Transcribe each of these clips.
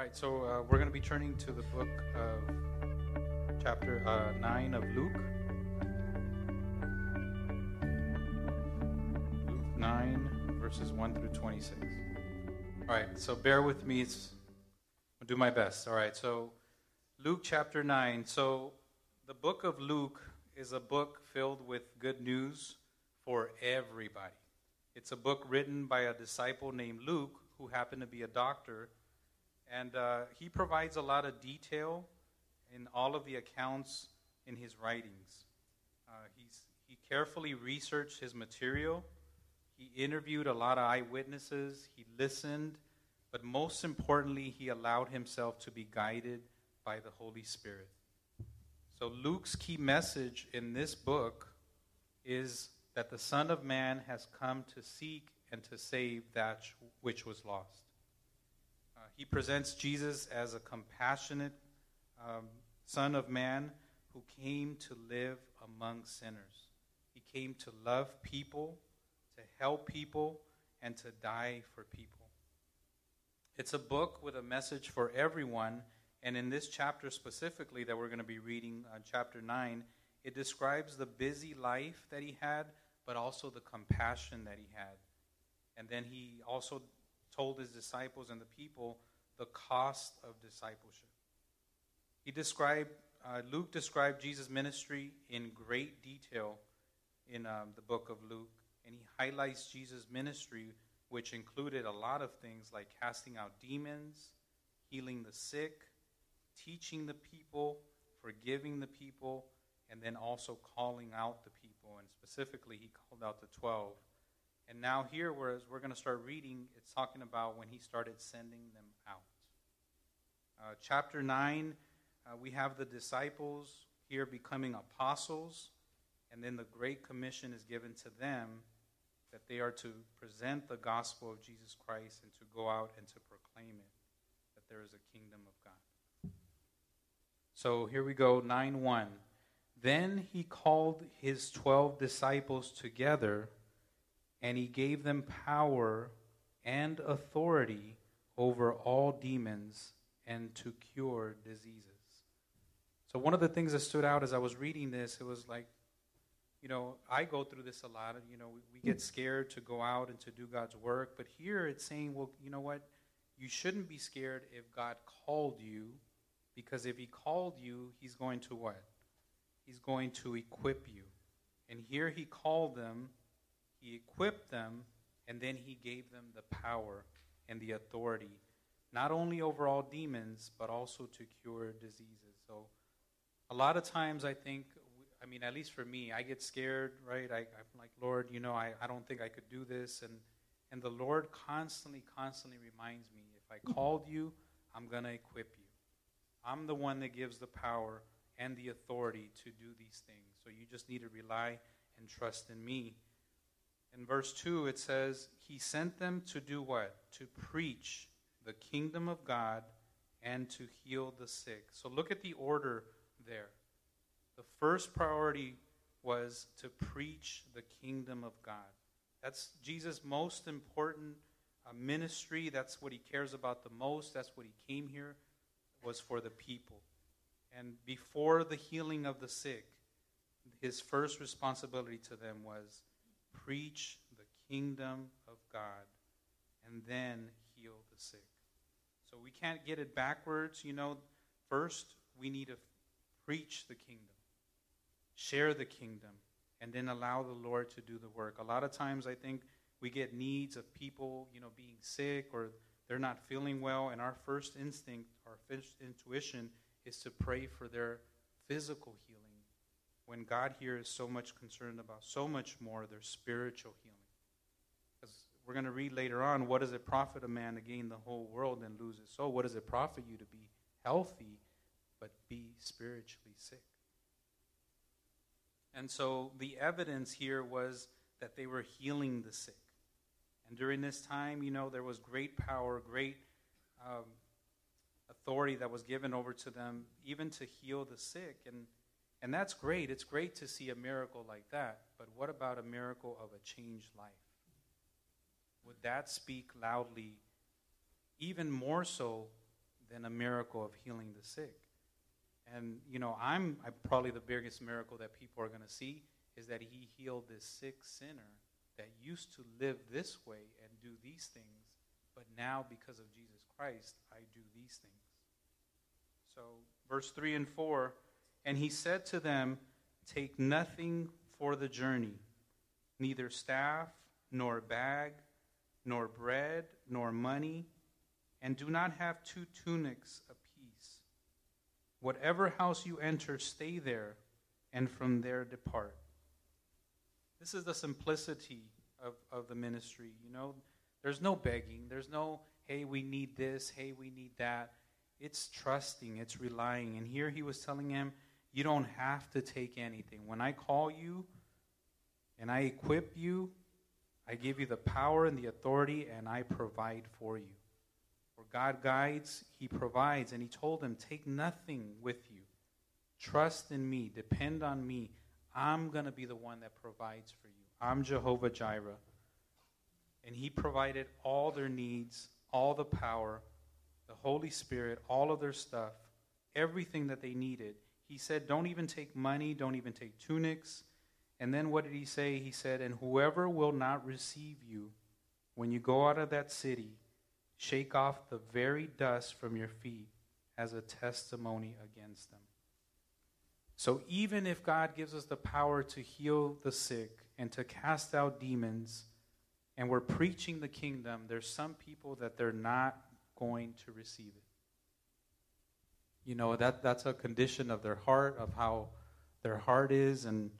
right, so uh, we're going to be turning to the book of chapter uh, 9 of Luke. Luke 9, verses 1 through 26. All right, so bear with me. It's, I'll do my best. All right, so Luke chapter 9. So the book of Luke is a book filled with good news for everybody. It's a book written by a disciple named Luke who happened to be a doctor and uh, he provides a lot of detail in all of the accounts in his writings. Uh, he carefully researched his material. He interviewed a lot of eyewitnesses. He listened. But most importantly, he allowed himself to be guided by the Holy Spirit. So, Luke's key message in this book is that the Son of Man has come to seek and to save that which was lost. He presents Jesus as a compassionate um, Son of Man who came to live among sinners. He came to love people, to help people, and to die for people. It's a book with a message for everyone, and in this chapter specifically that we're going to be reading, uh, chapter 9, it describes the busy life that he had, but also the compassion that he had. And then he also told his disciples and the people the cost of discipleship. He described, uh, Luke described Jesus' ministry in great detail in um, the book of Luke, and he highlights Jesus' ministry, which included a lot of things like casting out demons, healing the sick, teaching the people, forgiving the people, and then also calling out the people. And specifically, he called out the 12. And now, here, whereas we're going to start reading, it's talking about when he started sending them. Uh, chapter 9, uh, we have the disciples here becoming apostles, and then the Great Commission is given to them that they are to present the gospel of Jesus Christ and to go out and to proclaim it, that there is a kingdom of God. So here we go, 9 1. Then he called his 12 disciples together, and he gave them power and authority over all demons and to cure diseases. So, one of the things that stood out as I was reading this, it was like, you know, I go through this a lot. You know, we, we get scared to go out and to do God's work. But here it's saying, well, you know what? You shouldn't be scared if God called you, because if He called you, He's going to what? He's going to equip you. And here He called them, He equipped them, and then He gave them the power and the authority not only over all demons, but also to cure diseases. So, a lot of times I think, I mean, at least for me, I get scared, right? I, am like, Lord, you know, I, I don't think I could do this. And, and the Lord constantly, constantly reminds me if I called you, I'm going to equip you. I'm the one that gives the power and the authority to do these things. So you just need to rely and trust in me. In verse 2, it says, He sent them to do what? To preach the kingdom of God and to heal the sick. So look at the order there. The first priority was to preach the kingdom of God. That's Jesus' most important uh, ministry. That's what he cares about the most. That's what he came here was for the people. And before the healing of the sick, his first responsibility to them was preach the kingdom of God and then heal the sick. So we can't get it backwards. You know, first we need to preach the kingdom, share the kingdom, and then allow the Lord to do the work. A lot of times I think we get needs of people, you know, being sick or they're not feeling well, and our first instinct, our first intuition is to pray for their physical healing when God here is so much concerned about so much more their spiritual healing we're going to read later on what does it profit a man to gain the whole world and lose his soul? What does it profit you to be healthy but be spiritually sick? And so the evidence here was that they were healing the sick. And during this time, you know, there was great power, great um, authority that was given over to them, even to heal the sick. And, and that's great. It's great to see a miracle like that. But what about a miracle of a changed life? Would that speak loudly, even more so than a miracle of healing the sick. And, you know, I'm, I'm probably the biggest miracle that people are going to see is that he healed this sick sinner that used to live this way and do these things, but now because of Jesus Christ, I do these things. So, verse 3 and 4 And he said to them, Take nothing for the journey, neither staff, nor bag, nor bread, nor money, and do not have two tunics apiece. Whatever house you enter, stay there, and from there depart. This is the simplicity of, of the ministry. You know, there's no begging, there's no, hey, we need this, hey, we need that. It's trusting, it's relying. And here he was telling him, you don't have to take anything. When I call you and I equip you, I give you the power and the authority, and I provide for you. For God guides, He provides. And He told him, Take nothing with you. Trust in me. Depend on me. I'm going to be the one that provides for you. I'm Jehovah Jireh. And He provided all their needs, all the power, the Holy Spirit, all of their stuff, everything that they needed. He said, Don't even take money, don't even take tunics. And then what did he say? He said, And whoever will not receive you when you go out of that city, shake off the very dust from your feet as a testimony against them. So even if God gives us the power to heal the sick and to cast out demons, and we're preaching the kingdom, there's some people that they're not going to receive it. You know, that, that's a condition of their heart, of how their heart is, and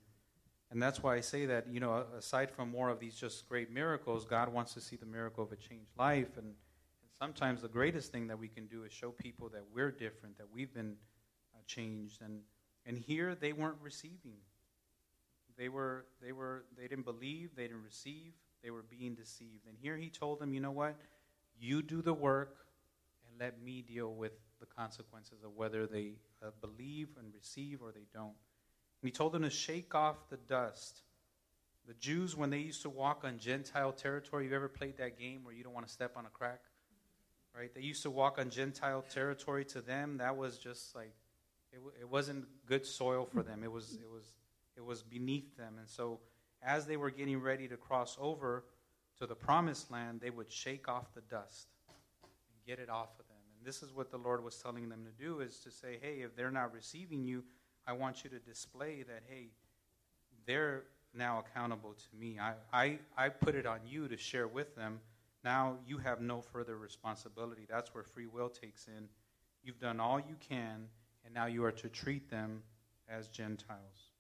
and that's why I say that, you know, aside from more of these just great miracles, God wants to see the miracle of a changed life. And, and sometimes the greatest thing that we can do is show people that we're different, that we've been uh, changed. And, and here they weren't receiving. They were, they were, they didn't believe, they didn't receive, they were being deceived. And here he told them, you know what? You do the work and let me deal with the consequences of whether they uh, believe and receive or they don't. And he told them to shake off the dust. The Jews, when they used to walk on Gentile territory, you ever played that game where you don't want to step on a crack? Right? They used to walk on Gentile territory. To them, that was just like, it, it wasn't good soil for them. It was, it, was, it was beneath them. And so, as they were getting ready to cross over to the promised land, they would shake off the dust and get it off of them. And this is what the Lord was telling them to do is to say, hey, if they're not receiving you, I want you to display that, hey, they're now accountable to me. I, I, I put it on you to share with them. Now you have no further responsibility. That's where free will takes in. You've done all you can, and now you are to treat them as Gentiles.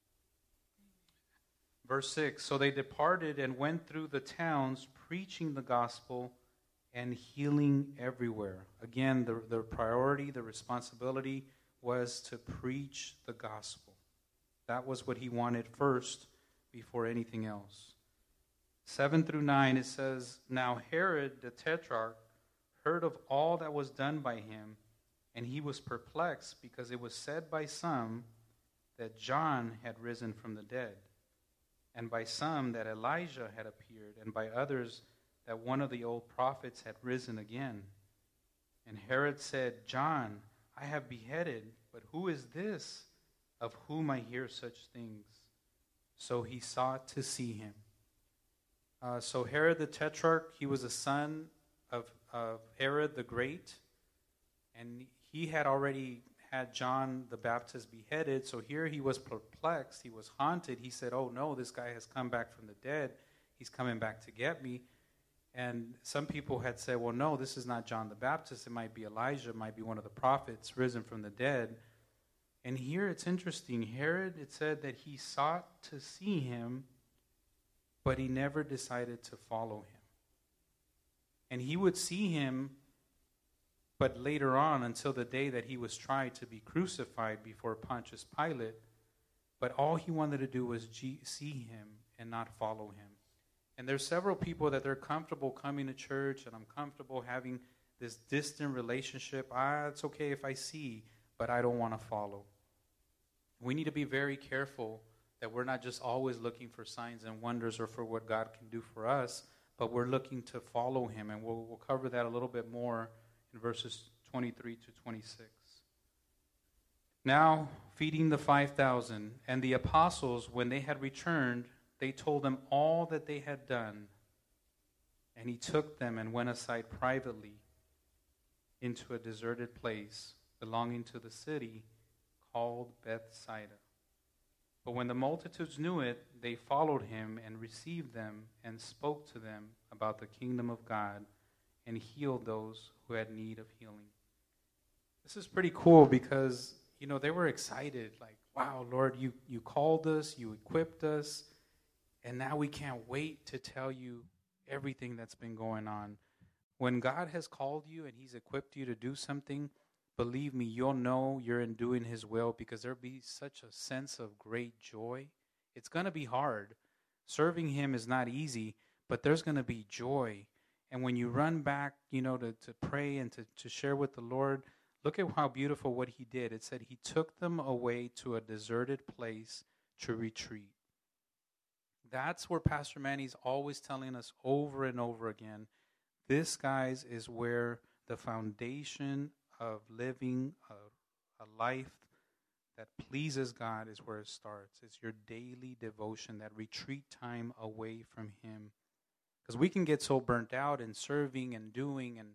Verse 6 So they departed and went through the towns, preaching the gospel and healing everywhere. Again, the, the priority, the responsibility was to preach the gospel. That was what he wanted first before anything else. 7 through 9, it says Now Herod the tetrarch heard of all that was done by him, and he was perplexed because it was said by some that John had risen from the dead, and by some that Elijah had appeared, and by others that one of the old prophets had risen again. And Herod said, John, I have beheaded, but who is this of whom I hear such things? So he sought to see him. Uh, so Herod the Tetrarch, he was a son of, of Herod the Great, and he had already had John the Baptist beheaded. So here he was perplexed. He was haunted. He said, Oh no, this guy has come back from the dead. He's coming back to get me. And some people had said, well, no, this is not John the Baptist. It might be Elijah, might be one of the prophets risen from the dead. And here it's interesting. Herod, it said that he sought to see him, but he never decided to follow him. And he would see him, but later on, until the day that he was tried to be crucified before Pontius Pilate. But all he wanted to do was see him and not follow him. And there's several people that they're comfortable coming to church and I'm comfortable having this distant relationship. Ah, it's okay if I see, but I don't want to follow. We need to be very careful that we're not just always looking for signs and wonders or for what God can do for us, but we're looking to follow Him. And we'll, we'll cover that a little bit more in verses 23 to 26. Now, feeding the 5,000, and the apostles, when they had returned, they told them all that they had done. And he took them and went aside privately into a deserted place belonging to the city called Bethsaida. But when the multitudes knew it, they followed him and received them and spoke to them about the kingdom of God and healed those who had need of healing. This is pretty cool because, you know, they were excited like, wow, Lord, you, you called us, you equipped us, and now we can't wait to tell you everything that's been going on. When God has called you and He's equipped you to do something, believe me, you'll know you're in doing His will because there'll be such a sense of great joy. It's going to be hard. Serving Him is not easy, but there's going to be joy. And when you run back, you know, to, to pray and to, to share with the Lord, look at how beautiful what He did. It said He took them away to a deserted place to retreat. That's where Pastor Manny's always telling us over and over again. This, guys, is where the foundation of living a, a life that pleases God is where it starts. It's your daily devotion, that retreat time away from Him. Because we can get so burnt out in serving and doing and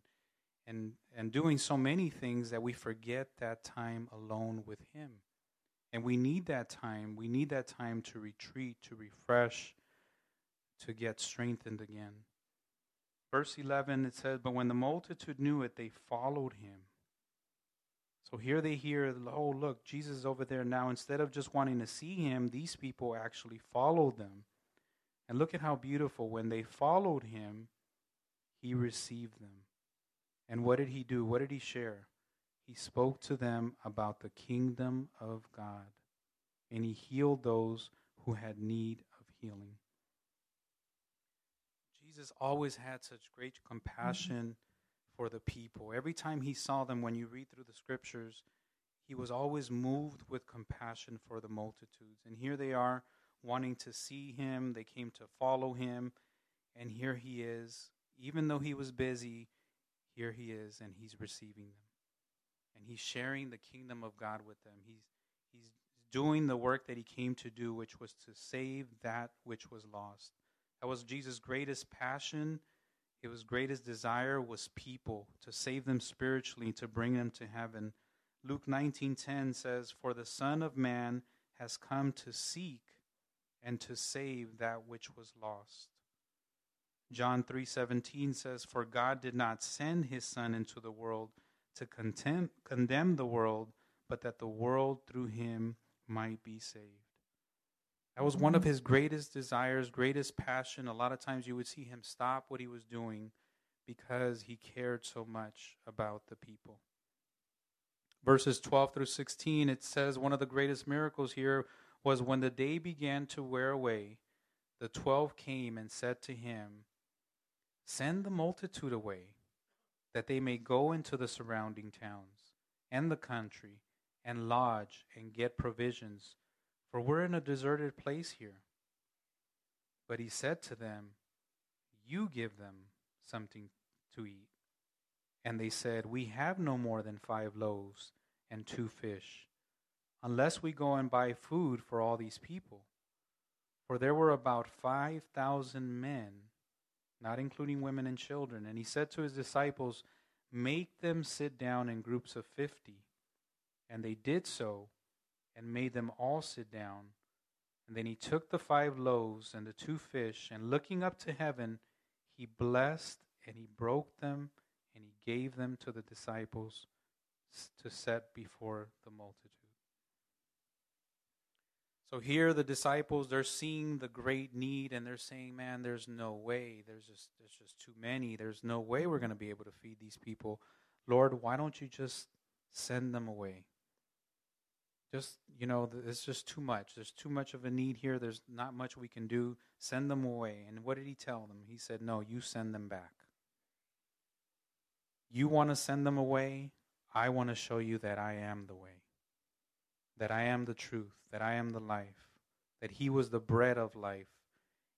and and doing so many things that we forget that time alone with Him. And we need that time. We need that time to retreat, to refresh, to get strengthened again. Verse 11, it says, But when the multitude knew it, they followed him. So here they hear, oh, look, Jesus is over there now. Instead of just wanting to see him, these people actually followed them. And look at how beautiful. When they followed him, he received them. And what did he do? What did he share? He spoke to them about the kingdom of God. And he healed those who had need of healing. Jesus always had such great compassion for the people. Every time he saw them, when you read through the scriptures, he was always moved with compassion for the multitudes. And here they are wanting to see him, they came to follow him, and here he is. Even though he was busy, here he is, and he's receiving them. And he's sharing the kingdom of God with them. He's, he's doing the work that he came to do, which was to save that which was lost. That was Jesus' greatest passion his greatest desire was people to save them spiritually, to bring them to heaven. Luke 19:10 says, "For the Son of Man has come to seek and to save that which was lost." John 3:17 says, "For God did not send his son into the world to condemn, condemn the world, but that the world through him might be saved." That was one of his greatest desires, greatest passion. A lot of times you would see him stop what he was doing because he cared so much about the people. Verses 12 through 16, it says one of the greatest miracles here was when the day began to wear away, the twelve came and said to him, Send the multitude away, that they may go into the surrounding towns and the country and lodge and get provisions for we're in a deserted place here. But he said to them, You give them something to eat. And they said, We have no more than five loaves and two fish, unless we go and buy food for all these people. For there were about 5,000 men, not including women and children. And he said to his disciples, Make them sit down in groups of fifty. And they did so and made them all sit down. And then he took the five loaves and the two fish, and looking up to heaven, he blessed and he broke them and he gave them to the disciples to set before the multitude. So here the disciples they're seeing the great need and they're saying, "Man, there's no way. There's just there's just too many. There's no way we're going to be able to feed these people. Lord, why don't you just send them away?" just you know it's just too much there's too much of a need here there's not much we can do send them away and what did he tell them he said no you send them back you want to send them away i want to show you that i am the way that i am the truth that i am the life that he was the bread of life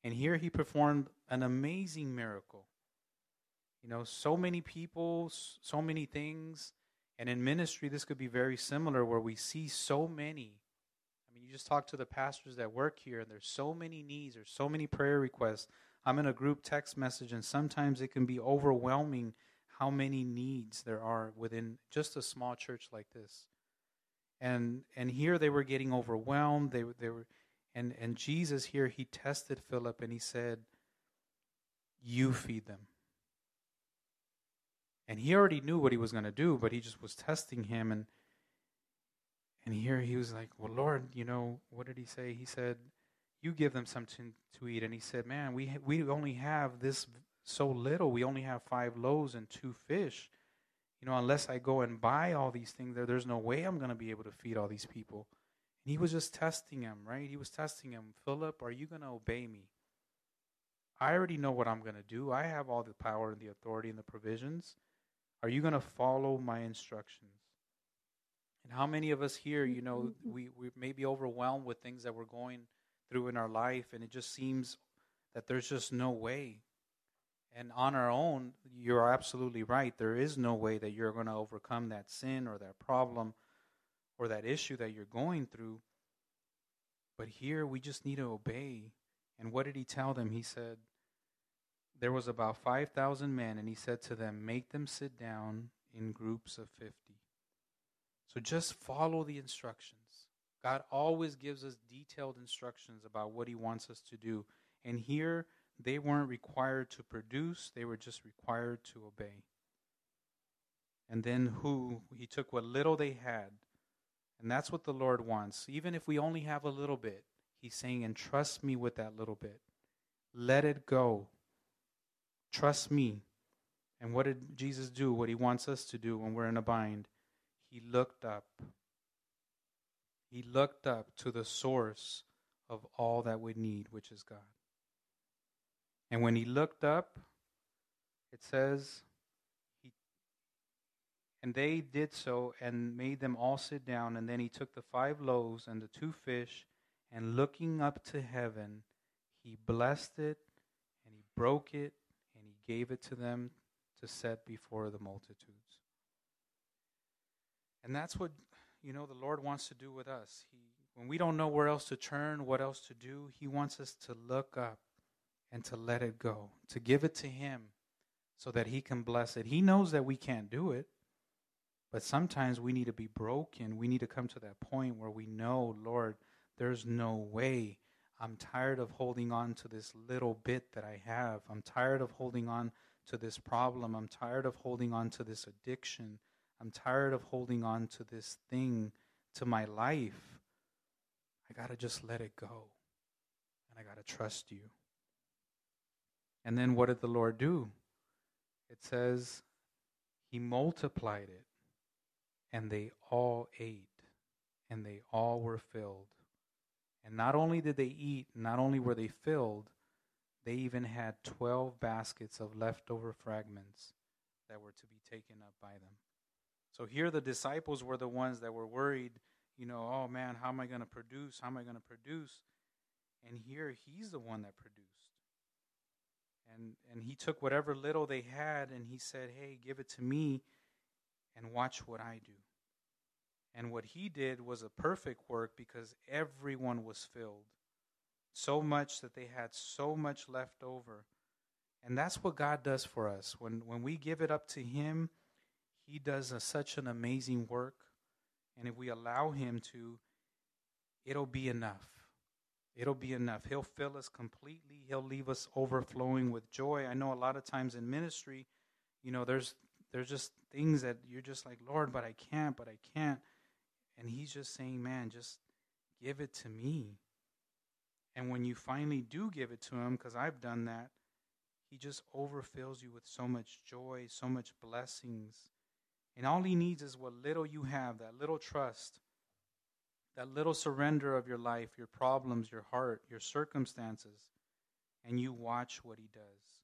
and here he performed an amazing miracle you know so many people so many things And in ministry, this could be very similar where we see so many. I mean, you just talk to the pastors that work here, and there's so many needs, there's so many prayer requests. I'm in a group text message, and sometimes it can be overwhelming how many needs there are within just a small church like this. And and here they were getting overwhelmed. They they were and and Jesus here he tested Philip and he said, "You feed them." And he already knew what he was going to do, but he just was testing him and and here he was like, "Well, Lord, you know, what did he say? He said, "You give them something to eat." And he said, "Man, we we only have this so little. We only have five loaves and two fish. You know, unless I go and buy all these things, there, there's no way I'm going to be able to feed all these people." And he was just testing him, right? He was testing him. Philip, are you going to obey me? I already know what I'm going to do. I have all the power and the authority and the provisions. Are you going to follow my instructions? And how many of us here, you know, we, we may be overwhelmed with things that we're going through in our life, and it just seems that there's just no way. And on our own, you're absolutely right. There is no way that you're going to overcome that sin or that problem or that issue that you're going through. But here, we just need to obey. And what did he tell them? He said, There was about 5,000 men, and he said to them, Make them sit down in groups of 50. So just follow the instructions. God always gives us detailed instructions about what He wants us to do. And here, they weren't required to produce, they were just required to obey. And then who? He took what little they had. And that's what the Lord wants. Even if we only have a little bit, He's saying, entrust me with that little bit. Let it go. Trust me. And what did Jesus do? What He wants us to do when we're in a bind? he looked up. He looked up to the source of all that we need, which is God. And when he looked up, it says, he, and they did so and made them all sit down. And then he took the five loaves and the two fish, and looking up to heaven, he blessed it, and he broke it, and he gave it to them to set before the multitudes. And that's what, you know, the Lord wants to do with us. He, when we don't know where else to turn, what else to do, He wants us to look up and to let it go, to give it to Him so that He can bless it. He knows that we can't do it, but sometimes we need to be broken. We need to come to that point where we know, Lord, there's no way. I'm tired of holding on to this little bit that I have. I'm tired of holding on to this problem. I'm tired of holding on to this addiction. I'm tired of holding on to this thing, to my life. I got to just let it go. And I got to trust you. And then what did the Lord do? It says, He multiplied it, and they all ate, and they all were filled. And not only did they eat, not only were they filled, they even had 12 baskets of leftover fragments that were to be taken up by them. So here the disciples were the ones that were worried, you know, oh man, how am I going to produce? How am I going to produce? And here he's the one that produced. And and he took whatever little they had and he said, "Hey, give it to me and watch what I do." And what he did was a perfect work because everyone was filled. So much that they had so much left over. And that's what God does for us. When when we give it up to him, he does a, such an amazing work. And if we allow Him to, it'll be enough. It'll be enough. He'll fill us completely. He'll leave us overflowing with joy. I know a lot of times in ministry, you know, there's there's just things that you're just like, Lord, but I can't, but I can't. And he's just saying, man, just give it to me. And when you finally do give it to him, because I've done that, he just overfills you with so much joy, so much blessings. And all he needs is what little you have, that little trust, that little surrender of your life, your problems, your heart, your circumstances, and you watch what he does.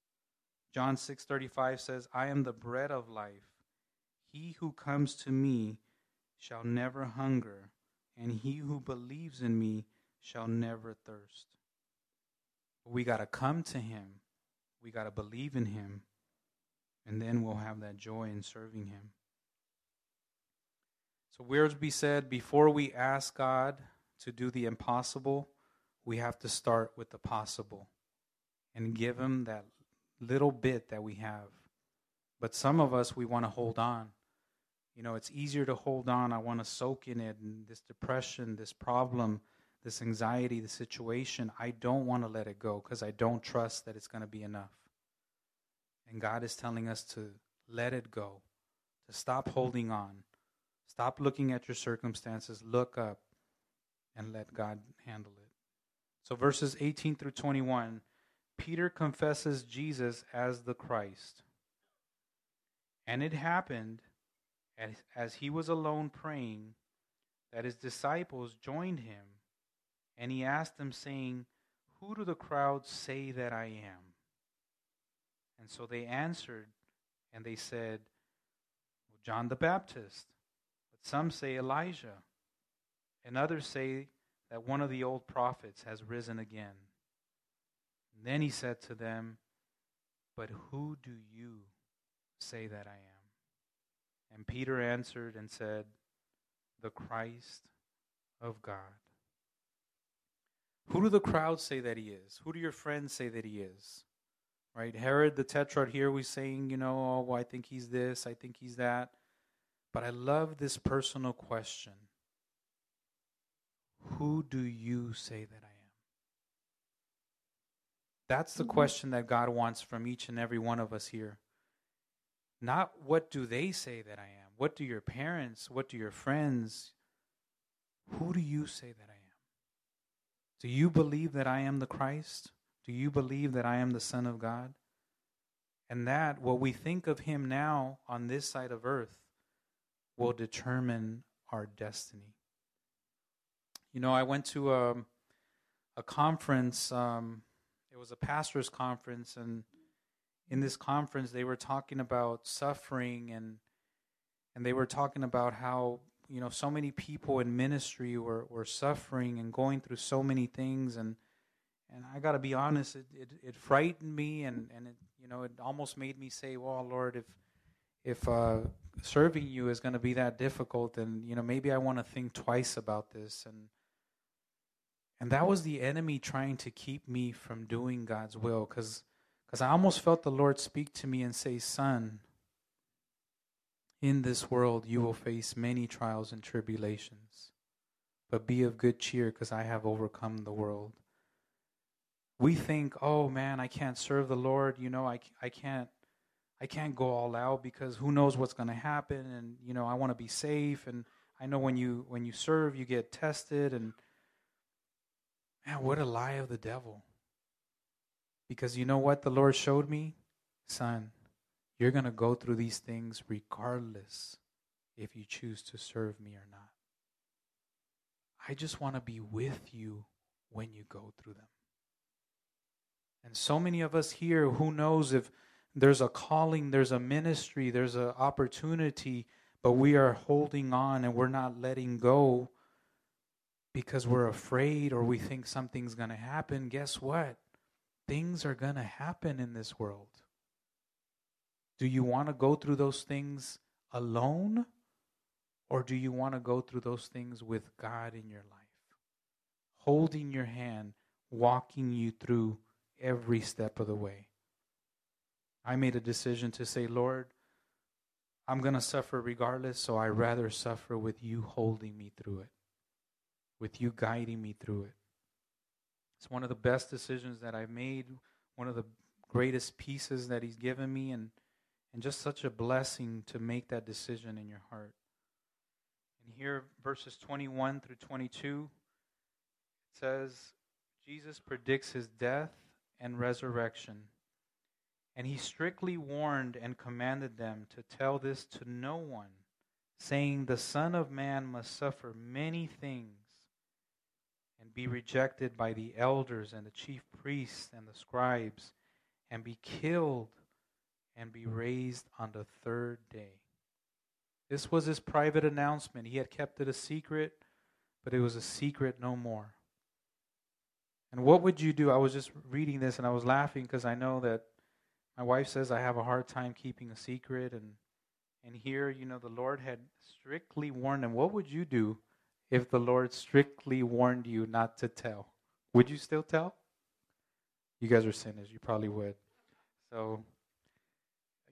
John 6:35 says, "I am the bread of life. He who comes to me shall never hunger, and he who believes in me shall never thirst." We got to come to him. We got to believe in him, and then we'll have that joy in serving him. So, Wiersbe said, before we ask God to do the impossible, we have to start with the possible and give Him that little bit that we have. But some of us, we want to hold on. You know, it's easier to hold on. I want to soak in it. And this depression, this problem, this anxiety, the situation, I don't want to let it go because I don't trust that it's going to be enough. And God is telling us to let it go, to stop holding on, stop looking at your circumstances, look up, and let God handle it. So, verses 18 through 21, Peter confesses Jesus as the Christ. And it happened as, as he was alone praying that his disciples joined him, and he asked them, saying, Who do the crowds say that I am? And so they answered, and they said, well, John the Baptist, some say Elijah, and others say that one of the old prophets has risen again. And then he said to them, But who do you say that I am? And Peter answered and said, The Christ of God. Who do the crowds say that he is? Who do your friends say that he is? Right? Herod the Tetrarch here was saying, you know, oh, well, I think he's this, I think he's that. But I love this personal question Who do you say that I am? That's the mm-hmm. question that God wants from each and every one of us here. Not what do they say that I am? What do your parents, what do your friends, who do you say that I am? Do you believe that I am the Christ? Do you believe that I am the Son of God? And that what we think of him now on this side of earth will determine our destiny. You know, I went to a, a conference, um, it was a pastor's conference, and in this conference they were talking about suffering and and they were talking about how you know so many people in ministry were, were suffering and going through so many things and and I got to be honest it, it, it frightened me and and it you know it almost made me say well Lord if if uh, serving you is going to be that difficult then you know maybe I want to think twice about this and and that was the enemy trying to keep me from doing God's will cuz because I almost felt the Lord speak to me and say, Son, in this world you will face many trials and tribulations, but be of good cheer because I have overcome the world. We think, oh man, I can't serve the Lord. You know, I, I can't. I can't go all out because who knows what's going to happen and you know I want to be safe and I know when you when you serve you get tested and man what a lie of the devil because you know what the Lord showed me? Son, you're going to go through these things regardless if you choose to serve me or not. I just want to be with you when you go through them. And so many of us here, who knows if there's a calling, there's a ministry, there's an opportunity, but we are holding on and we're not letting go because we're afraid or we think something's going to happen. Guess what? things are going to happen in this world. Do you want to go through those things alone? Or do you want to go through those things with God in your life? Holding your hand, walking you through every step of the way. I made a decision to say, Lord, I'm going to suffer regardless, so I mm-hmm. rather suffer with you holding me through it, with you guiding me through it. It's one of the best decisions that I've made, one of the greatest pieces that He's given me, and, and just such a blessing to make that decision in your heart. And here, verses 21 through 22, it says, Jesus predicts his death and resurrection. And he strictly warned and commanded them to tell this to no one, saying, The Son of Man must suffer many things and be rejected by the elders and the chief priests and the scribes, and be killed and be raised on the third day. This was his private announcement. He had kept it a secret, but it was a secret no more. And what would you do? I was just reading this and I was laughing because I know that my wife says I have a hard time keeping a secret and And here, you know, the Lord had strictly warned them. What would you do if the Lord strictly warned you not to tell? Would you still tell? You guys are sinners. You probably would. So,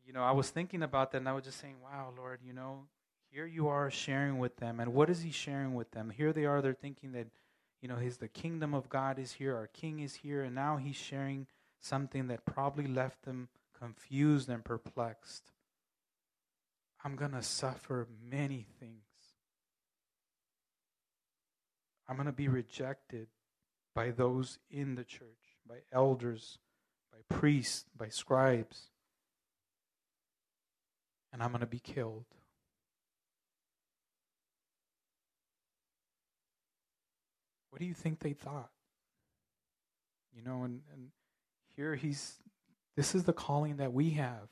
you know, I was thinking about that and I was just saying, wow, Lord, you know, here you are sharing with them. And what is He sharing with them? Here they are, they're thinking that, you know, his, the kingdom of God is here, our King is here, and now He's sharing something that probably left them confused and perplexed. I'm going to suffer many things. I'm going to be rejected by those in the church, by elders, by priests, by scribes. And I'm going to be killed. What do you think they thought? You know, and, and here he's, this is the calling that we have.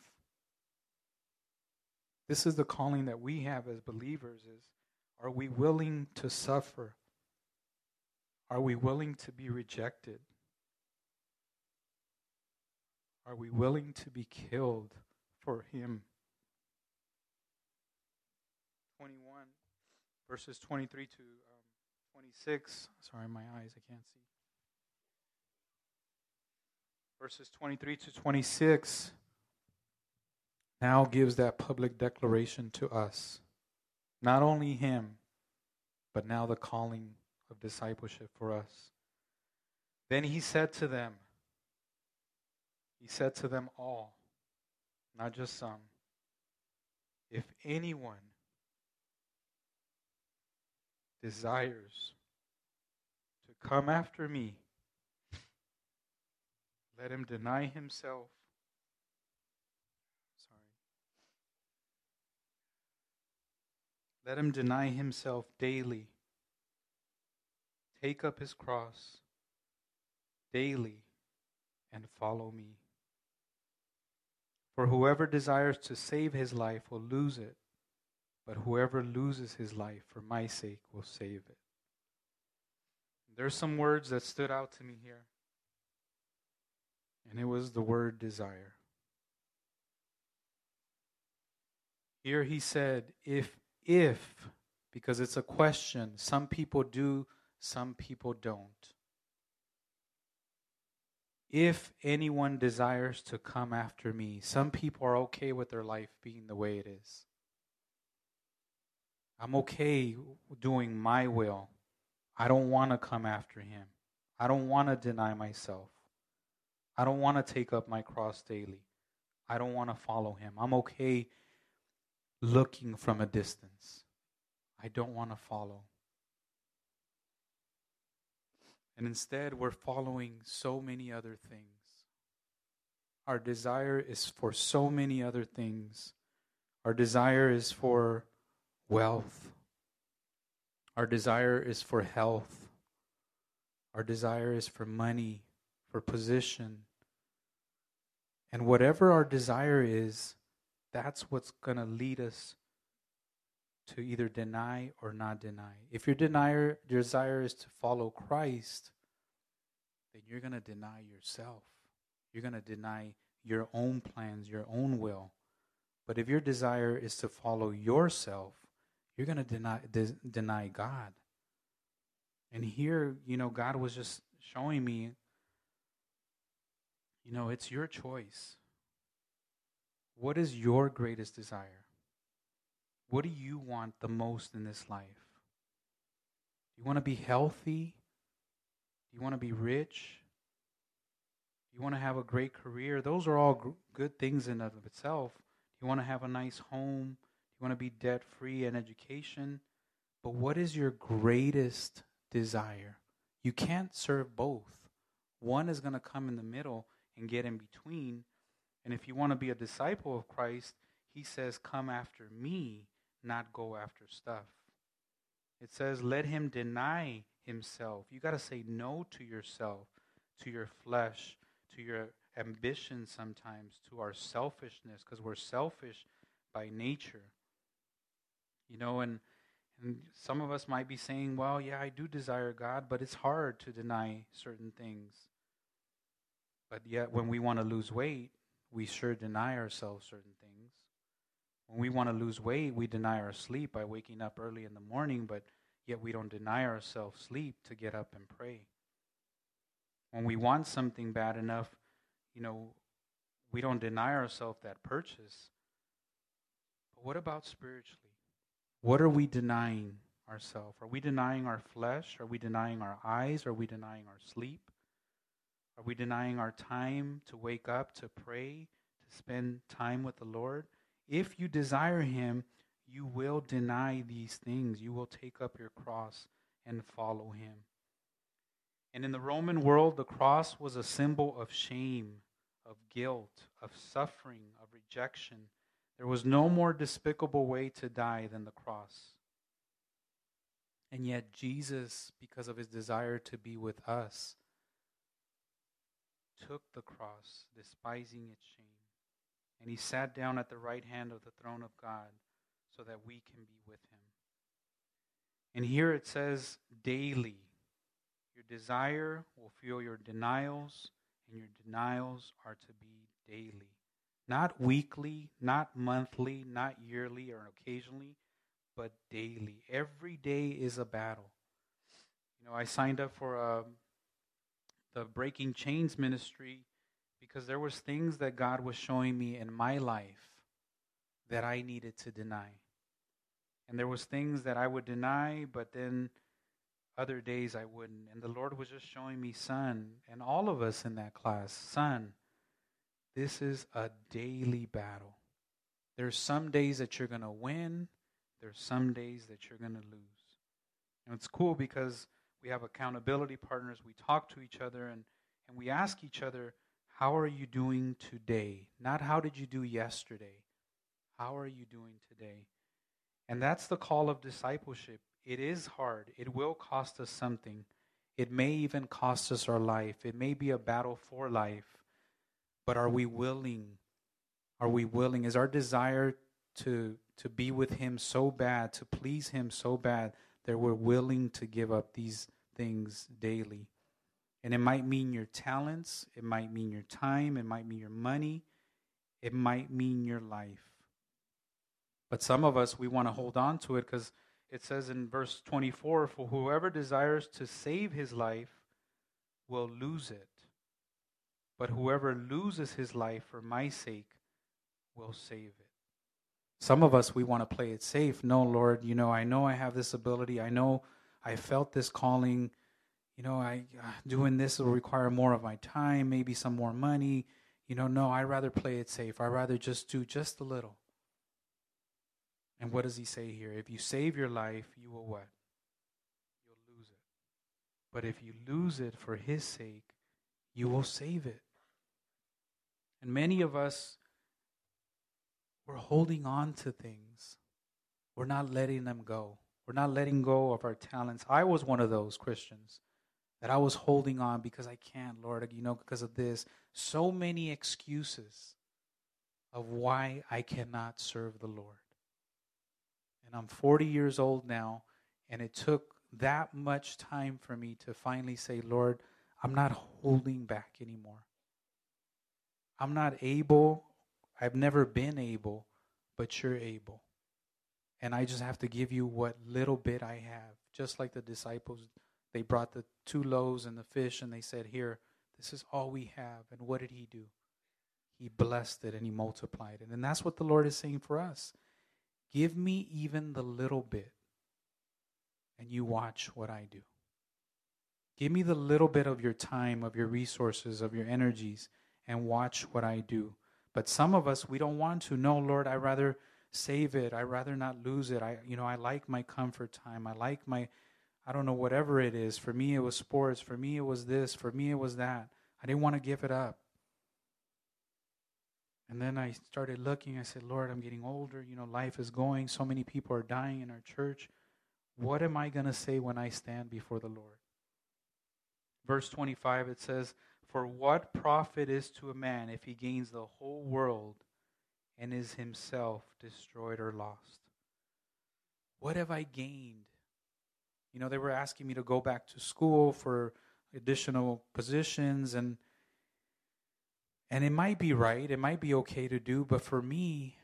This is the calling that we have as believers is are we willing to suffer? Are we willing to be rejected? Are we willing to be killed for him? 21 verses 23 to um, 26. Sorry, my eyes, I can't see. Verses 23 to 26 now gives that public declaration to us. Not only him, but now the calling of discipleship for us. Then he said to them, he said to them all, not just some, if anyone desires to come after me, let him deny himself Sorry. Let him deny himself daily, take up his cross daily, and follow me. For whoever desires to save his life will lose it, but whoever loses his life for my sake will save it. There's some words that stood out to me here, and it was the word desire. Here he said, If if, because it's a question, some people do, some people don't. If anyone desires to come after me, some people are okay with their life being the way it is. I'm okay doing my will. I don't want to come after him. I don't want to deny myself. I don't want to take up my cross daily. I don't want to follow him. I'm okay looking from a distance. I don't want to follow. And instead, we're following so many other things. Our desire is for so many other things. Our desire is for wealth. Our desire is for health. Our desire is for money, for position. And whatever our desire is, that's what's going to lead us to either deny or not deny. If your denier, desire is to follow Christ, then you're going to deny yourself. You're going to deny your own plans, your own will. But if your desire is to follow yourself, you're going to deny de- deny God. And here, you know, God was just showing me, you know, it's your choice. What is your greatest desire? What do you want the most in this life? Do you want to be healthy? Do you want to be rich? Do you want to have a great career? Those are all good things in and of itself. Do you want to have a nice home? Do you want to be debt free and education? But what is your greatest desire? You can't serve both. One is going to come in the middle and get in between, and if you want to be a disciple of Christ, he says, Come after me, not go after stuff. It says, Let him deny himself. You got to say no to yourself, to your flesh, to your ambition sometimes, to our selfishness, because we're selfish by nature. You know, and, and some of us might be saying, Well, yeah, I do desire God, but it's hard to deny certain things. But yet, when we want to lose weight, we sure deny ourselves certain things. When we want to lose weight, we deny our sleep by waking up early in the morning, but yet we don't deny ourselves sleep to get up and pray. When we want something bad enough, you know, we don't deny ourselves that purchase. But what about spiritually? What are we denying ourselves? Are we denying our flesh? Are we denying our eyes? Are we denying our sleep? Are we denying our time to wake up, to pray, to spend time with the Lord? If you desire Him, you will deny these things. You will take up your cross and follow Him. And in the Roman world, the cross was a symbol of shame, of guilt, of suffering, of rejection. There was no more despicable way to die than the cross. And yet, Jesus, because of his desire to be with us, took the cross, despising its shame. And he sat down at the right hand of the throne of God so that we can be with him. And here it says, daily. Your desire will fuel your denials, and your denials are to be daily. Not weekly, not monthly, not yearly or occasionally, but daily. Every day is a battle. You know, I signed up for a, the Breaking Chains ministry because there was things that God was showing me in my life that I needed to deny. And there was things that I would deny, but then other days I wouldn't. And the Lord was just showing me, son, and all of us in that class, son, this is a daily battle. There's some days that you're going to win, there's some days that you're going to lose. And it's cool because we have accountability partners. We talk to each other and, and we ask each other, How are you doing today? Not how did you do yesterday? How are you doing today? And that's the call of discipleship. It is hard, it will cost us something. It may even cost us our life. It may be a battle for life. But are we willing? Are we willing? Is our desire to, to be with Him so bad, to please Him so bad, that we're willing to give up these things daily? And it might mean your talents, it might mean your time, it might mean your money, it might mean your life. But some of us, we want to hold on to it because it says in verse 24 For whoever desires to save his life will lose it. But whoever loses his life for my sake will save it. Some of us, we want to play it safe. No, Lord, you know, I know I have this ability. I know I felt this calling. You know, I uh, doing this will require more of my time, maybe some more money. You know, no, I'd rather play it safe. I'd rather just do just a little. And what does he say here? If you save your life, you will what? You'll lose it. But if you lose it for his sake, you will save it. And many of us, we're holding on to things. We're not letting them go. We're not letting go of our talents. I was one of those Christians that I was holding on because I can't, Lord, you know, because of this. So many excuses of why I cannot serve the Lord. And I'm 40 years old now, and it took that much time for me to finally say, Lord, I'm not holding back anymore. I'm not able, I've never been able, but you're able. And I just have to give you what little bit I have. Just like the disciples, they brought the two loaves and the fish, and they said, Here, this is all we have. And what did he do? He blessed it and he multiplied it. And that's what the Lord is saying for us. Give me even the little bit, and you watch what I do. Give me the little bit of your time, of your resources, of your energies, and watch what I do. But some of us, we don't want to. No, Lord, I rather save it. I rather not lose it. I, you know, I like my comfort time. I like my, I don't know, whatever it is. For me, it was sports. For me, it was this. For me, it was that. I didn't want to give it up. And then I started looking. I said, Lord, I'm getting older. You know, life is going. So many people are dying in our church. What am I going to say when I stand before the Lord? Verse 25, it says, For what profit is to a man if he gains the whole world and is himself destroyed or lost? What have I gained? You know, they were asking me to go back to school for additional positions and and it might be right, it might be okay to do, but for me,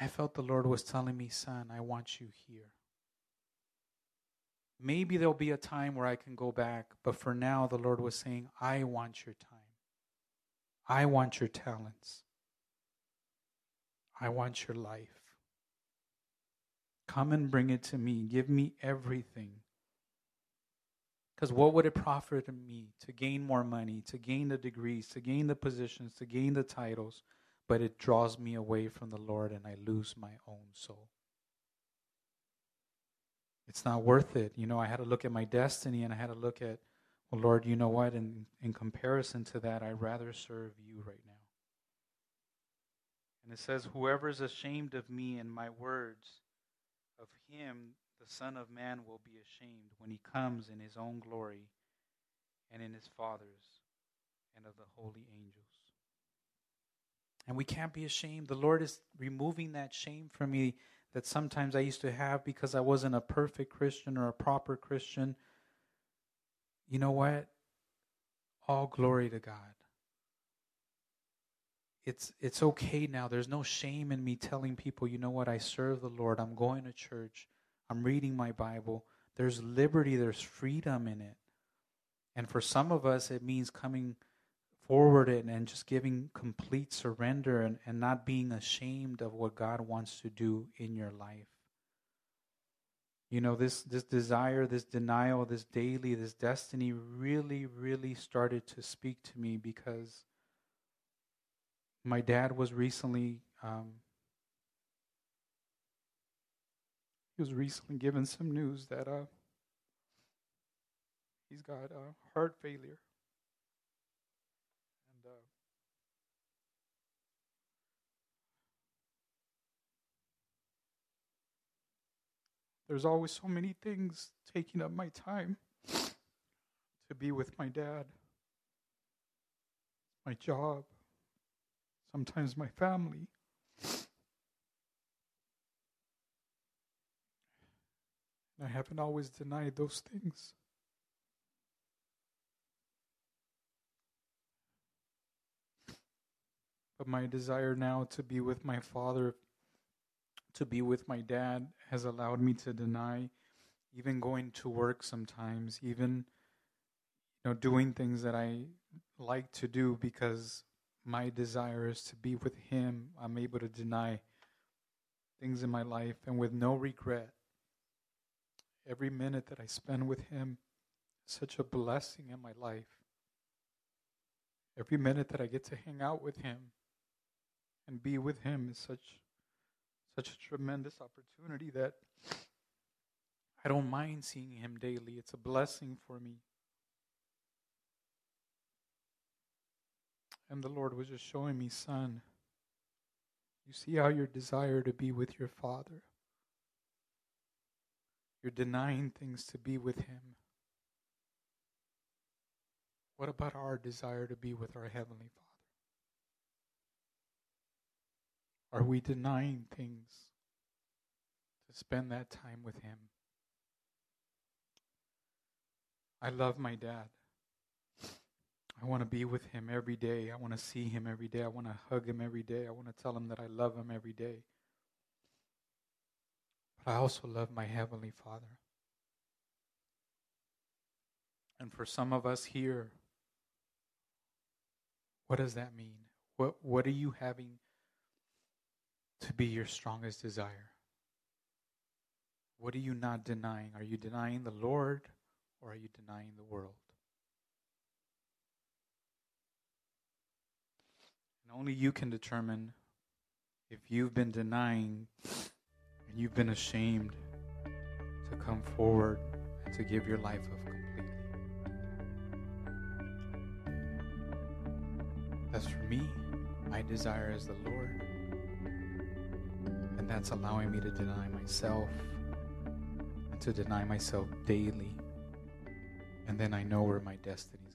I felt the Lord was telling me, son, I want you here. Maybe there'll be a time where I can go back, but for now, the Lord was saying, I want your time. I want your talents. I want your life. Come and bring it to me. Give me everything. Because what would it profit me to gain more money, to gain the degrees, to gain the positions, to gain the titles, but it draws me away from the Lord and I lose my own soul? It's not worth it. You know, I had to look at my destiny and I had to look at, well, Lord, you know what? In, in comparison to that, I'd rather serve you right now. And it says, Whoever is ashamed of me and my words, of him the Son of Man will be ashamed when he comes in his own glory and in his Father's and of the holy angels. And we can't be ashamed. The Lord is removing that shame from me that sometimes I used to have because I wasn't a perfect Christian or a proper Christian. You know what? All glory to God. It's it's okay now. There's no shame in me telling people, you know what, I serve the Lord. I'm going to church. I'm reading my Bible. There's liberty, there's freedom in it. And for some of us, it means coming forward and, and just giving complete surrender and, and not being ashamed of what God wants to do in your life. You know, this, this desire, this denial, this daily, this destiny really, really started to speak to me because my dad was recently um, he was recently given some news that uh, he's got uh, heart failure. There's always so many things taking up my time to be with my dad, my job, sometimes my family. I haven't always denied those things. But my desire now to be with my father, to be with my dad, has allowed me to deny even going to work sometimes, even you know doing things that I like to do because my desire is to be with him. I'm able to deny things in my life and with no regret Every minute that I spend with Him is such a blessing in my life. Every minute that I get to hang out with Him and be with Him is such such a tremendous opportunity that I don't mind seeing Him daily. It's a blessing for me. And the Lord was just showing me, son, you see how your desire to be with your Father you're denying things to be with Him. What about our desire to be with our Heavenly Father? Are we denying things to spend that time with Him? I love my dad. I want to be with him every day. I want to see him every day. I want to hug him every day. I want to tell him that I love him every day. But I also love my Heavenly Father. And for some of us here, what does that mean? What, what are you having to be your strongest desire? What are you not denying? Are you denying the Lord or are you denying the world? And only you can determine if you've been denying and you've been ashamed to come forward and to give your life up completely. As for me, my desire is the Lord. And that's allowing me to deny myself and to deny myself daily. And then I know where my destiny